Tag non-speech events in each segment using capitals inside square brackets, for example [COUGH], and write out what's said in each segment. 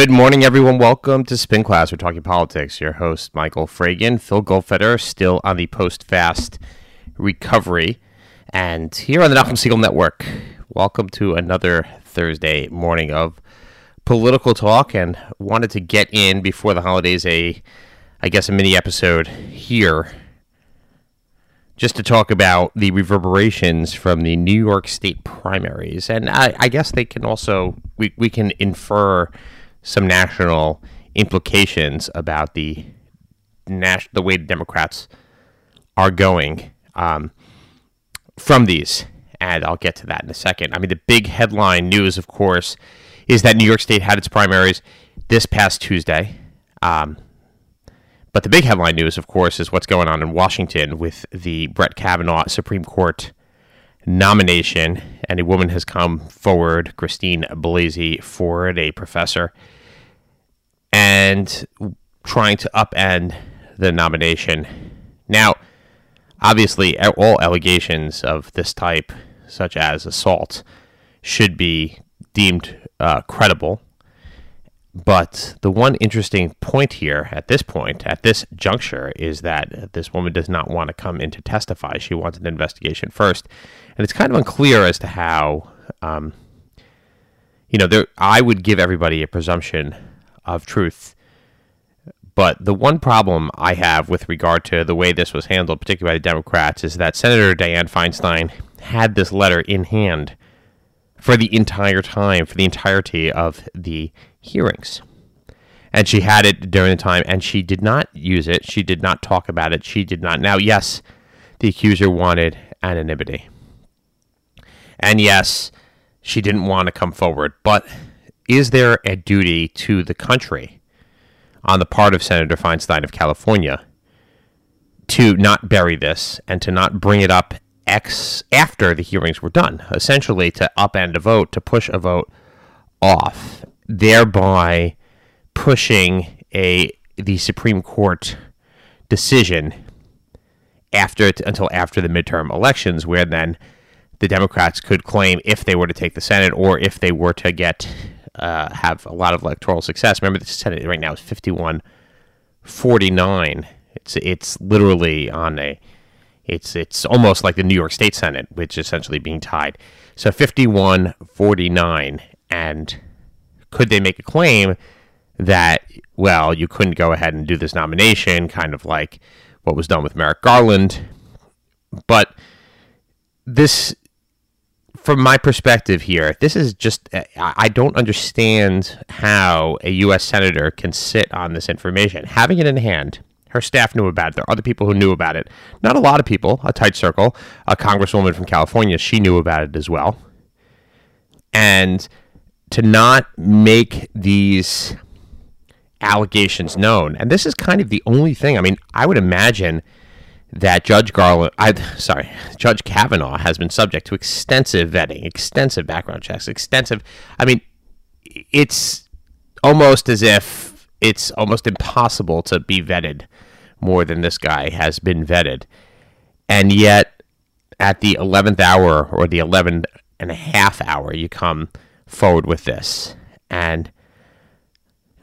Good morning, everyone. Welcome to Spin Class. We're talking politics. Your host, Michael Fragin, Phil Goldfeder, still on the post fast recovery. And here on the Nachum Segal Network, welcome to another Thursday morning of political talk. And wanted to get in before the holidays a, I guess, a mini episode here just to talk about the reverberations from the New York State primaries. And I, I guess they can also, we, we can infer some national implications about the nas- the way the Democrats are going um, from these, and I'll get to that in a second. I mean, the big headline news, of course, is that New York State had its primaries this past Tuesday. Um, but the big headline news, of course, is what's going on in Washington with the Brett Kavanaugh Supreme Court nomination, and a woman has come forward, Christine Blasey Ford, a professor, and trying to upend the nomination. Now, obviously, all allegations of this type, such as assault, should be deemed uh, credible. But the one interesting point here at this point, at this juncture, is that this woman does not want to come in to testify. She wants an investigation first. And it's kind of unclear as to how, um, you know, there, I would give everybody a presumption of truth. But the one problem I have with regard to the way this was handled, particularly by the Democrats, is that Senator Dianne Feinstein had this letter in hand for the entire time, for the entirety of the hearings. And she had it during the time, and she did not use it. She did not talk about it. She did not. Now, yes, the accuser wanted anonymity. And yes, she didn't want to come forward. But is there a duty to the country on the part of Senator Feinstein of California to not bury this and to not bring it up X after the hearings were done? Essentially, to upend a vote, to push a vote off thereby pushing a the Supreme Court decision after until after the midterm elections, where then the Democrats could claim if they were to take the Senate or if they were to get uh, have a lot of electoral success. Remember, the Senate right now is 51 49. It's it's literally on a it's it's almost like the New York State Senate, which is essentially being tied. So 51 49 and could they make a claim that, well, you couldn't go ahead and do this nomination, kind of like what was done with Merrick Garland? But this, from my perspective here, this is just, I don't understand how a U.S. Senator can sit on this information. Having it in hand, her staff knew about it. There are other people who knew about it. Not a lot of people, a tight circle. A congresswoman from California, she knew about it as well. And to not make these allegations known. And this is kind of the only thing. I mean, I would imagine that Judge Garland, I [LAUGHS] sorry, Judge Kavanaugh has been subject to extensive vetting, extensive background checks, extensive. I mean, it's almost as if it's almost impossible to be vetted more than this guy has been vetted. And yet, at the 11th hour or the 11 and a half hour, you come forward with this. And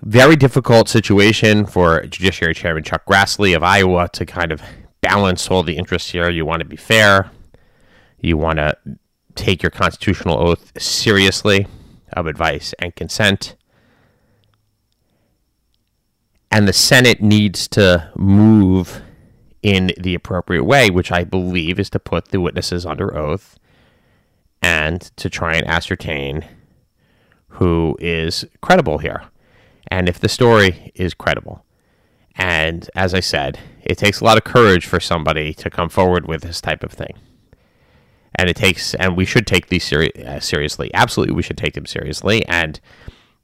very difficult situation for Judiciary Chairman Chuck Grassley of Iowa to kind of balance all the interests here. You want to be fair, you want to take your constitutional oath seriously of advice and consent. And the Senate needs to move in the appropriate way, which I believe is to put the witnesses under oath and to try and ascertain who is credible here and if the story is credible. And as I said, it takes a lot of courage for somebody to come forward with this type of thing. And it takes, and we should take these seri- uh, seriously. Absolutely, we should take them seriously. And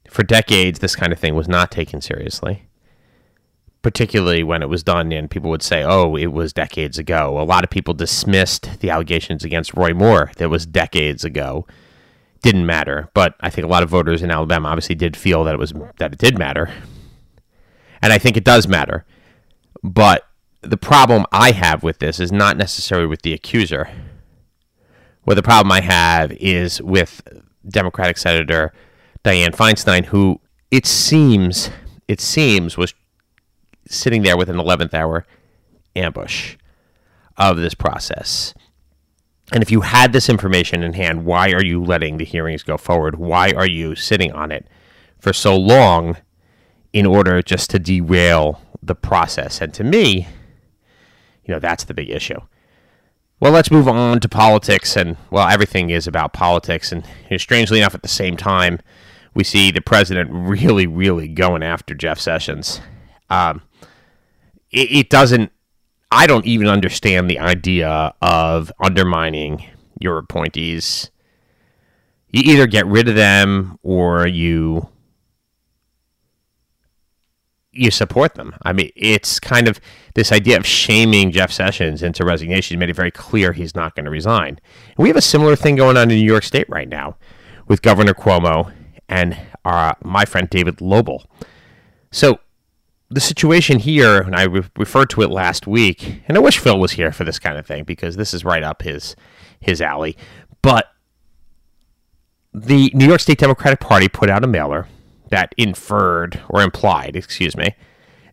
for decades, this kind of thing was not taken seriously, particularly when it was done. And people would say, oh, it was decades ago. A lot of people dismissed the allegations against Roy Moore that was decades ago didn't matter. But I think a lot of voters in Alabama obviously did feel that it was that it did matter, and I think it does matter. But the problem I have with this is not necessarily with the accuser. What the problem I have is with Democratic Senator Dianne Feinstein, who it seems it seems was sitting there with an 11th hour ambush of this process. And if you had this information in hand, why are you letting the hearings go forward? Why are you sitting on it for so long in order just to derail the process? And to me, you know, that's the big issue. Well, let's move on to politics. And, well, everything is about politics. And you know, strangely enough, at the same time, we see the president really, really going after Jeff Sessions. Um, it, it doesn't I don't even understand the idea of undermining your appointees. You either get rid of them or you you support them. I mean, it's kind of this idea of shaming Jeff Sessions into resignation. He made it very clear he's not going to resign. And we have a similar thing going on in New York State right now with Governor Cuomo and our, my friend David Lobl. So the situation here, and I re- referred to it last week, and I wish Phil was here for this kind of thing because this is right up his his alley. But the New York State Democratic Party put out a mailer that inferred or implied, excuse me,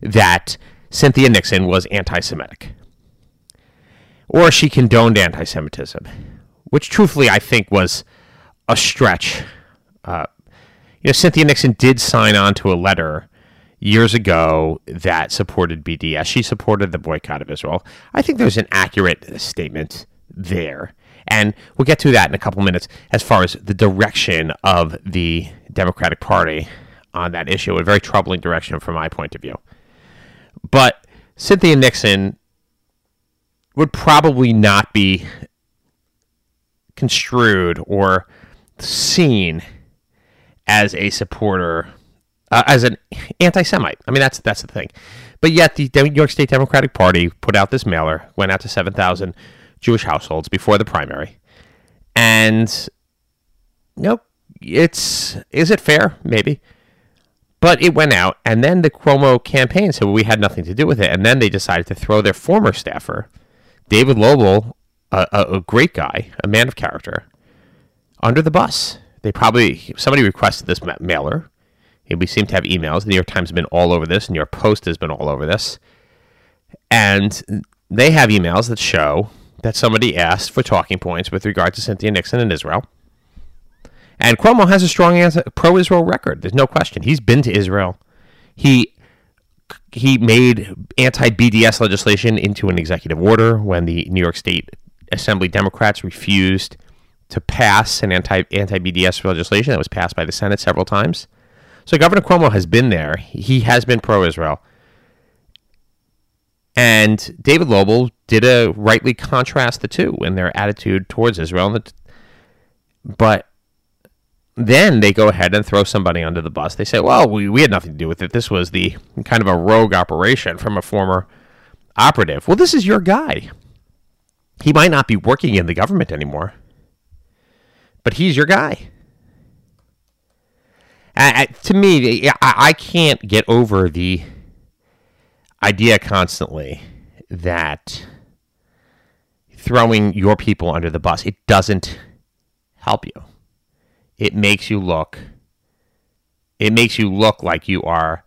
that Cynthia Nixon was anti-Semitic, or she condoned anti-Semitism, which truthfully I think was a stretch. Uh, you know, Cynthia Nixon did sign on to a letter years ago that supported BDS. She supported the boycott of Israel. I think there's an accurate statement there. And we'll get to that in a couple minutes as far as the direction of the Democratic Party on that issue, a very troubling direction from my point of view. But Cynthia Nixon would probably not be construed or seen as a supporter uh, as an anti-Semite. I mean, that's that's the thing. But yet, the New York State Democratic Party put out this mailer, went out to seven thousand Jewish households before the primary, and you know, it's is it fair? Maybe. But it went out, and then the Cuomo campaign said well, we had nothing to do with it, and then they decided to throw their former staffer, David Lobl, a, a, a great guy, a man of character, under the bus. They probably somebody requested this mailer we seem to have emails. The New York Times has been all over this. New York Post has been all over this. And they have emails that show that somebody asked for talking points with regard to Cynthia Nixon and Israel. And Cuomo has a strong pro Israel record. There's no question. He's been to Israel. He he made anti BDS legislation into an executive order when the New York State Assembly Democrats refused to pass an anti anti BDS legislation that was passed by the Senate several times. So Governor Cuomo has been there. He has been pro-Israel. And David Lobl did a rightly contrast the two in their attitude towards Israel. But then they go ahead and throw somebody under the bus. They say, well, we, we had nothing to do with it. This was the kind of a rogue operation from a former operative. Well, this is your guy. He might not be working in the government anymore, but he's your guy. To me, I, I can't get over the idea constantly that throwing your people under the bus it doesn't help you. It makes you look. It makes you look like you are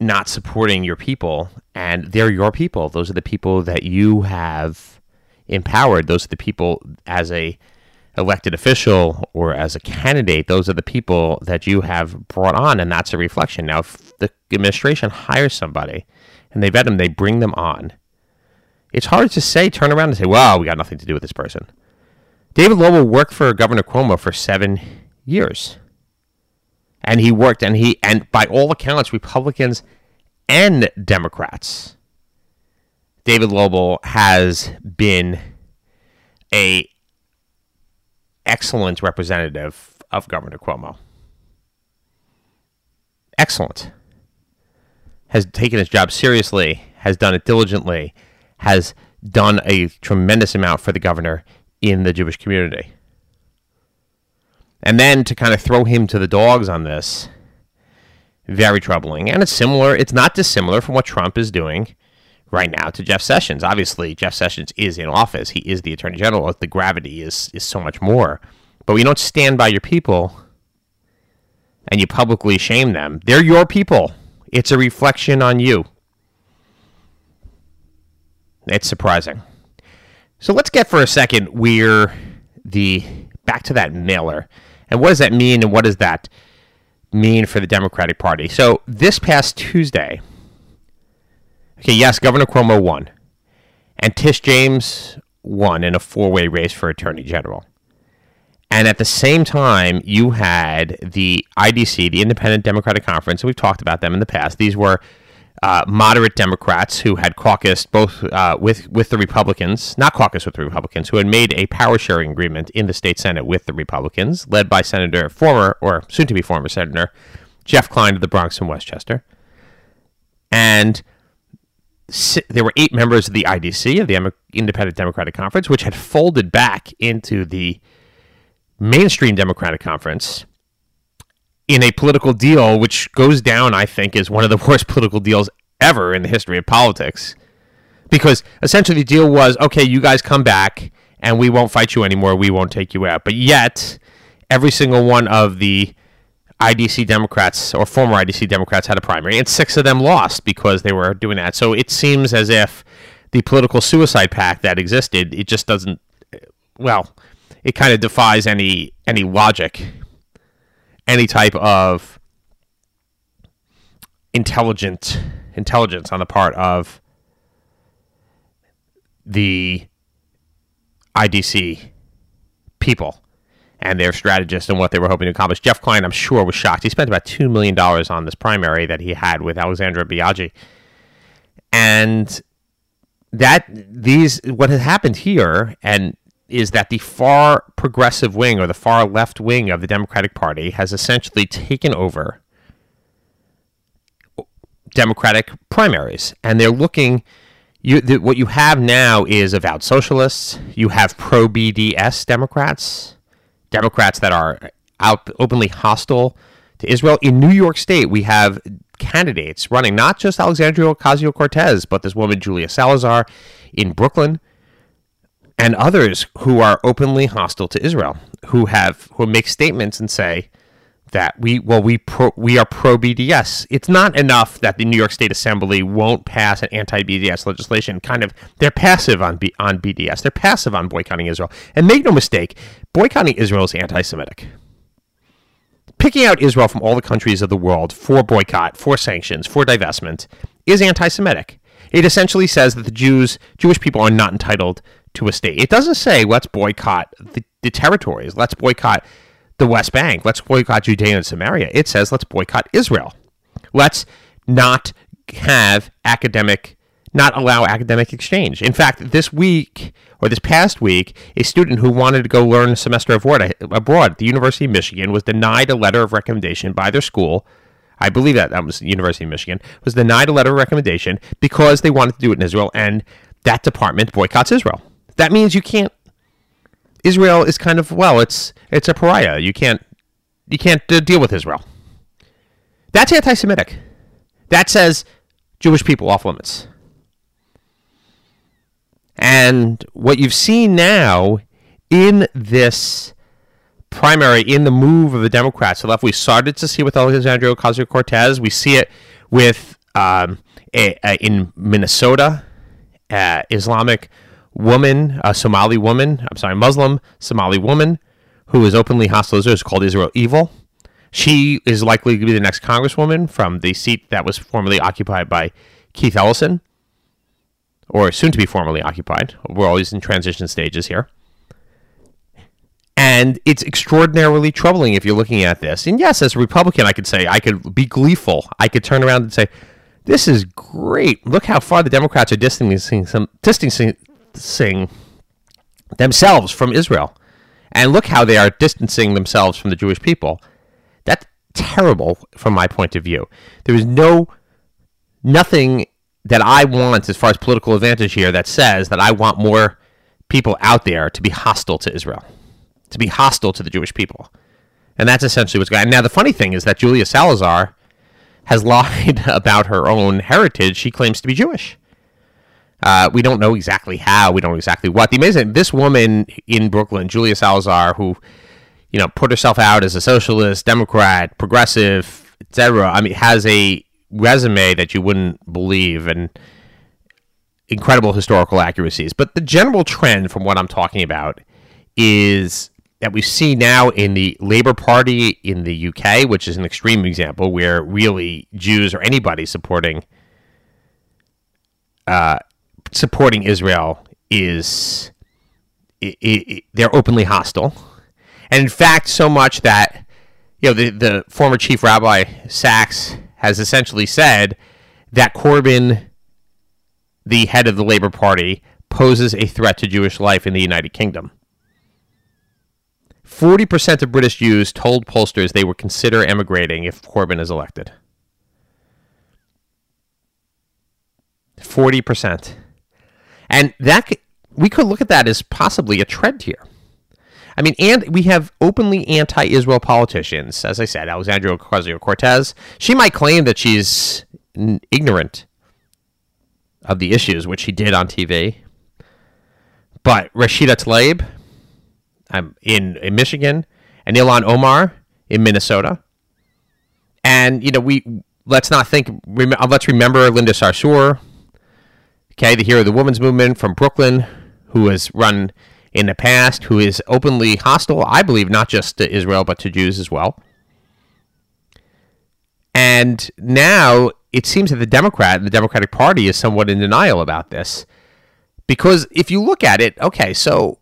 not supporting your people, and they're your people. Those are the people that you have empowered. Those are the people as a elected official or as a candidate, those are the people that you have brought on, and that's a reflection. Now, if the administration hires somebody and they vet them, they bring them on. It's hard to say, turn around and say, well, we got nothing to do with this person. David Lobl worked for Governor Cuomo for seven years. And he worked, and he, and by all accounts, Republicans and Democrats, David Lobl has been a excellent representative of Governor Cuomo. Excellent. Has taken his job seriously, has done it diligently, has done a tremendous amount for the governor in the Jewish community. And then to kind of throw him to the dogs on this, very troubling. And it's similar, it's not dissimilar from what Trump is doing right now to Jeff Sessions. Obviously, Jeff Sessions is in office. He is the attorney general. The gravity is is so much more. But when you don't stand by your people, and you publicly shame them, they're your people. It's a reflection on you. It's surprising. So let's get for a second where the back to that mailer. And what does that mean and what does that mean for the Democratic Party? So this past Tuesday, okay, yes, Governor Cuomo won. And Tish James won in a four way race for Attorney General. And at the same time, you had the IDC, the Independent Democratic Conference, and we've talked about them in the past. These were uh, moderate Democrats who had caucused both uh, with with the Republicans, not caucused with the Republicans, who had made a power sharing agreement in the state Senate with the Republicans, led by Senator former or soon to be former Senator Jeff Klein of the Bronx and Westchester, and there were eight members of the IDC of the Independent Democratic Conference, which had folded back into the mainstream Democratic Conference in a political deal which goes down, I think, as one of the [LAUGHS] worst political deals ever in the history of politics. Because essentially the deal was okay, you guys come back and we won't fight you anymore, we won't take you out. But yet, every single one of the IDC Democrats or former IDC Democrats had a primary, and six of them lost because they were doing that. So it seems as if the political suicide pact that existed, it just doesn't, well, it kind of defies any any logic, any type of intelligent intelligence on the part of the IDC people and their strategists and what they were hoping to accomplish. Jeff Klein, I'm sure, was shocked. He spent about $2 million on this primary that he had with Alexandra Biaggi. And that these what has happened here and is that the far progressive wing or the far left wing of the Democratic Party has essentially taken over Democratic primaries, and they're looking. You, the, what you have now is avowed socialists. You have pro BDS Democrats, Democrats that are out openly hostile to Israel. In New York State, we have candidates running, not just Alexandria Ocasio Cortez, but this woman Julia Salazar in Brooklyn and others who are openly hostile to Israel, who have who make statements and say that we well we pro, we are pro BDS. It's not enough that the New York State Assembly won't pass an anti BDS legislation. Kind of they're passive on B, on BDS. They're passive on boycotting Israel. And make no mistake, boycotting Israel is anti-Semitic. Picking out Israel from all the countries of the world for boycott, for sanctions, for divestment is anti-Semitic. It essentially says that the Jews, Jewish people, are not entitled to a state. It doesn't say let's boycott the, the territories, let's boycott the West Bank, let's boycott Judea and Samaria. It says let's boycott Israel. Let's not have academic not allow academic exchange. In fact, this week or this past week, a student who wanted to go learn a semester abroad, abroad at the University of Michigan was denied a letter of recommendation by their school. I believe that that was the University of Michigan was denied a letter of recommendation because they wanted to do it in Israel, and that department boycotts Israel. That means you can't. Israel is kind of well, it's it's a pariah. You can't you can't uh, deal with Israel. That's anti-Semitic. That says Jewish people off limits. And what you've seen now in this primary, in the move of the Democrats to the left, we started to see with Alexandria Ocasio Cortez. We see it with um, a, a, in Minnesota, uh, Islamic woman, a Somali woman, I'm sorry, Muslim Somali woman who is openly hostile to Israel, is called Israel Evil. She is likely to be the next congresswoman from the seat that was formerly occupied by Keith Ellison, or soon to be formally occupied. We're always in transition stages here. And it's extraordinarily troubling if you're looking at this. And yes, as a Republican, I could say, I could be gleeful. I could turn around and say, this is great. Look how far the Democrats are distancing, some, distancing, distancing themselves from Israel. And look how they are distancing themselves from the Jewish people. That's terrible from my point of view. There is no nothing that I want as far as political advantage here that says that I want more people out there to be hostile to Israel, to be hostile to the Jewish people. And that's essentially what's going on. Now, the funny thing is that Julia Salazar has [LAUGHS] lied about her own heritage. She claims to be Jewish. Uh, we don't know exactly how. We don't know exactly what. The amazing this woman in Brooklyn, Julia Salazar, who you know, put herself out as a socialist, Democrat, progressive, etc. I mean, has a resume that you wouldn't believe and incredible historical accuracies. But the general trend from what I'm talking about is that we see now in the Labour Party in the UK, which is an extreme example where really Jews or anybody supporting uh, supporting Israel is it, it, they're openly hostile, and in fact, so much that you know the the former chief rabbi Sacks has essentially said that Corbyn, the head of the Labour Party, poses a threat to Jewish life in the United Kingdom. 40% of British Jews told pollsters they would consider emigrating if Corbyn is elected. 40%. And that we could look at that as possibly a trend here. I mean, and we have openly anti-Israel politicians. As I said, Alexandria Ocasio-Cortez. She might claim that she's ignorant of the issues, which she did on TV. But Rashida Tlaib um, in, in Michigan and Ilhan Omar in Minnesota. And, you know, we let's not think, rem- let's remember Linda Sarsour, okay, the hero of the women's movement from Brooklyn, who has run in the past, who is openly hostile, I believe, not just to Israel, but to Jews as well. And now it seems that the Democrat, the Democratic Party, is somewhat in denial about this. Because if you look at it, okay, so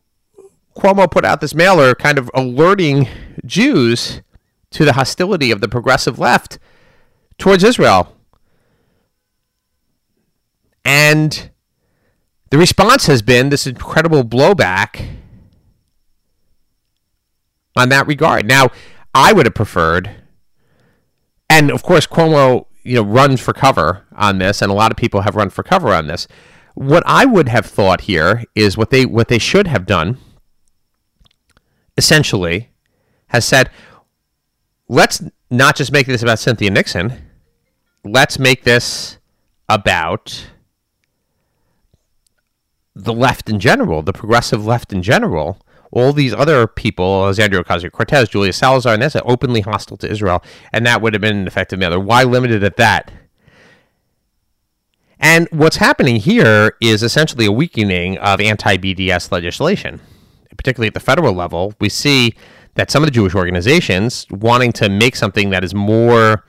Cuomo put out this mailer kind of alerting Jews to the hostility of the progressive left towards Israel. And the response has been this incredible blowback on that regard. Now, I would have preferred, and of course, Cuomo, you know, runs for cover on this, and a lot of people have run for cover on this. What I would have thought here is what they what they should have done, essentially, has said, let's not just make this about Cynthia Nixon. Let's make this about the left in general, the progressive left in general, all these other people, Alexandria Ocasio Cortez, Julia Salazar, and that's openly hostile to Israel, and that would have been an effective mailer. Why limited at that? And what's happening here is essentially a weakening of anti BDS legislation, particularly at the federal level. We see that some of the Jewish organizations wanting to make something that is more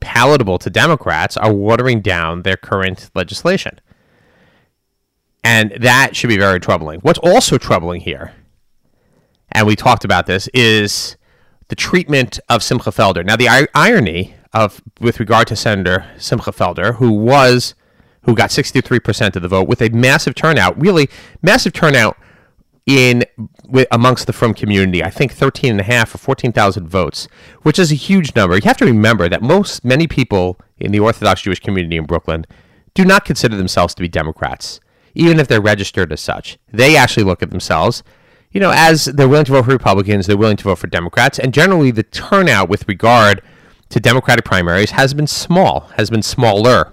palatable to Democrats are watering down their current legislation. And that should be very troubling. What's also troubling here, and we talked about this, is the treatment of Simcha Felder. Now, the irony of with regard to Senator Simcha Felder, who was who got 63% of the vote with a massive turnout, really massive turnout in amongst the frum community. I think 13 and a half or 14,000 votes, which is a huge number. You have to remember that most many people in the Orthodox Jewish community in Brooklyn do not consider themselves to be Democrats even if they're registered as such. They actually look at themselves, you know, as they're willing to vote for Republicans, they're willing to vote for Democrats, and generally the turnout with regard to Democratic primaries has been small, has been smaller.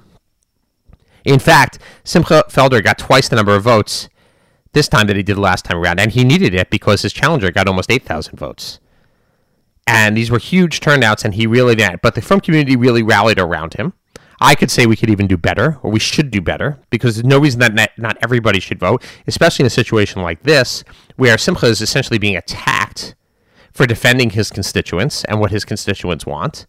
In fact, Simcha Felder got twice the number of votes this time that he did last time around, and he needed it because his challenger got almost 8,000 votes. And these were huge turnouts, and he really did. But the frum community really rallied around him. I could say we could even do better, or we should do better, because there's no reason that not everybody should vote, especially in a situation like this, where Simcha is essentially being attacked for defending his constituents and what his constituents want.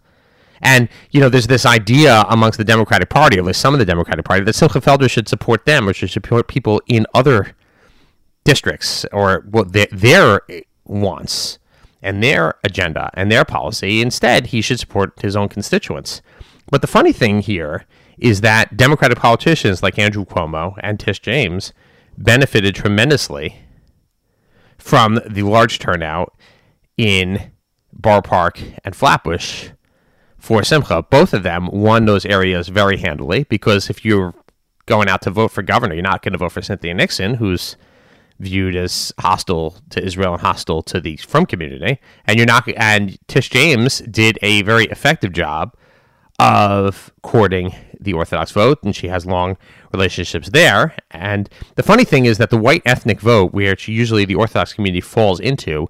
And, you know, there's this idea amongst the Democratic Party, or at least some of the Democratic Party, that Simcha Felder should support them or should support people in other districts or what their, their wants and their agenda and their policy. Instead, he should support his own constituents. But the funny thing here is that Democratic politicians like Andrew Cuomo and Tish James benefited tremendously from the large turnout in Borough Park and Flatbush for Simcha. Both of them won those areas very handily because if you're going out to vote for governor, you're not going to vote for Cynthia Nixon, who's viewed as hostile to Israel and hostile to the frum community. And you're not and Tish James did a very effective job of courting the Orthodox vote, and she has long relationships there. And the funny thing is that the white ethnic vote, which usually the Orthodox community falls into,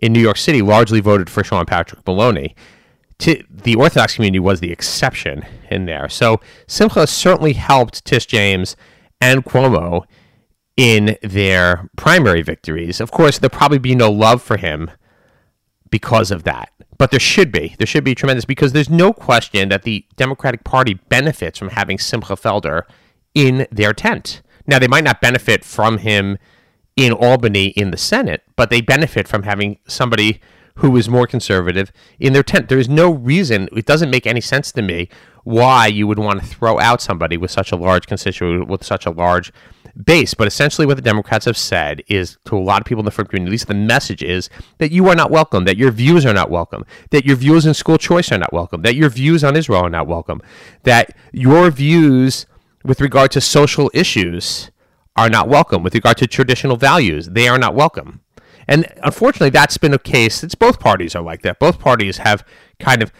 in New York City largely voted for Sean Patrick Maloney. To, the Orthodox community was the exception in there. So Simcha certainly helped Tish James and Cuomo in their primary victories. Of course, there'll probably be no love for him because of that. But there should be. There should be tremendous because there's no question that the Democratic Party benefits from having Simcha Felder in their tent. Now, they might not benefit from him in Albany in the Senate, but they benefit from having somebody who is more conservative in their tent. There is no reason, it doesn't make any sense to me why you would want to throw out somebody with such a large constituent, with such a large base. But essentially, what the Democrats have said is to a lot of people in the frum community, at least the message is that you are not welcome, that your views are not welcome, that your views in school choice are not welcome, that your views on Israel are not welcome, that your views with regard to social issues are not welcome, with regard to traditional values, they are not welcome. And unfortunately, that's been a case. It's both parties are like that. Both parties have kind of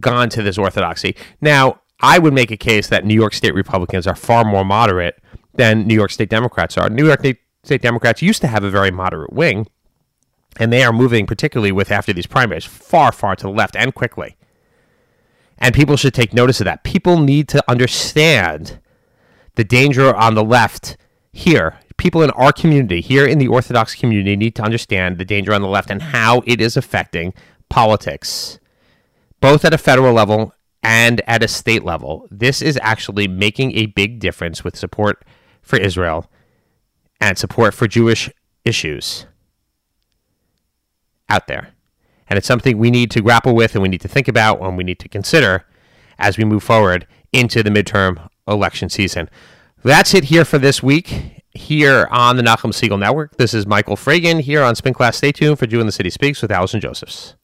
gone to this orthodoxy. Now, I would make a case that New York State Republicans are far more moderate than New York State Democrats are. New York State Democrats used to have a very moderate wing, and they are moving, particularly with after these primaries, far, far to the left and quickly. And people should take notice of that. People need to understand the danger on the left here. People in our community, here in the Orthodox community, need to understand the danger on the left and how it is affecting politics, both at a federal level and at a state level. This is actually making a big difference with support for Israel and support for Jewish issues out there. And it's something we need to grapple with and we need to think about and we need to consider as we move forward into the midterm election season. That's it here for this week here on the Nachum Segal Network. This is Michael Fragin here on Spin Class. Stay tuned for Jew in the City Speaks with Allison Josephs.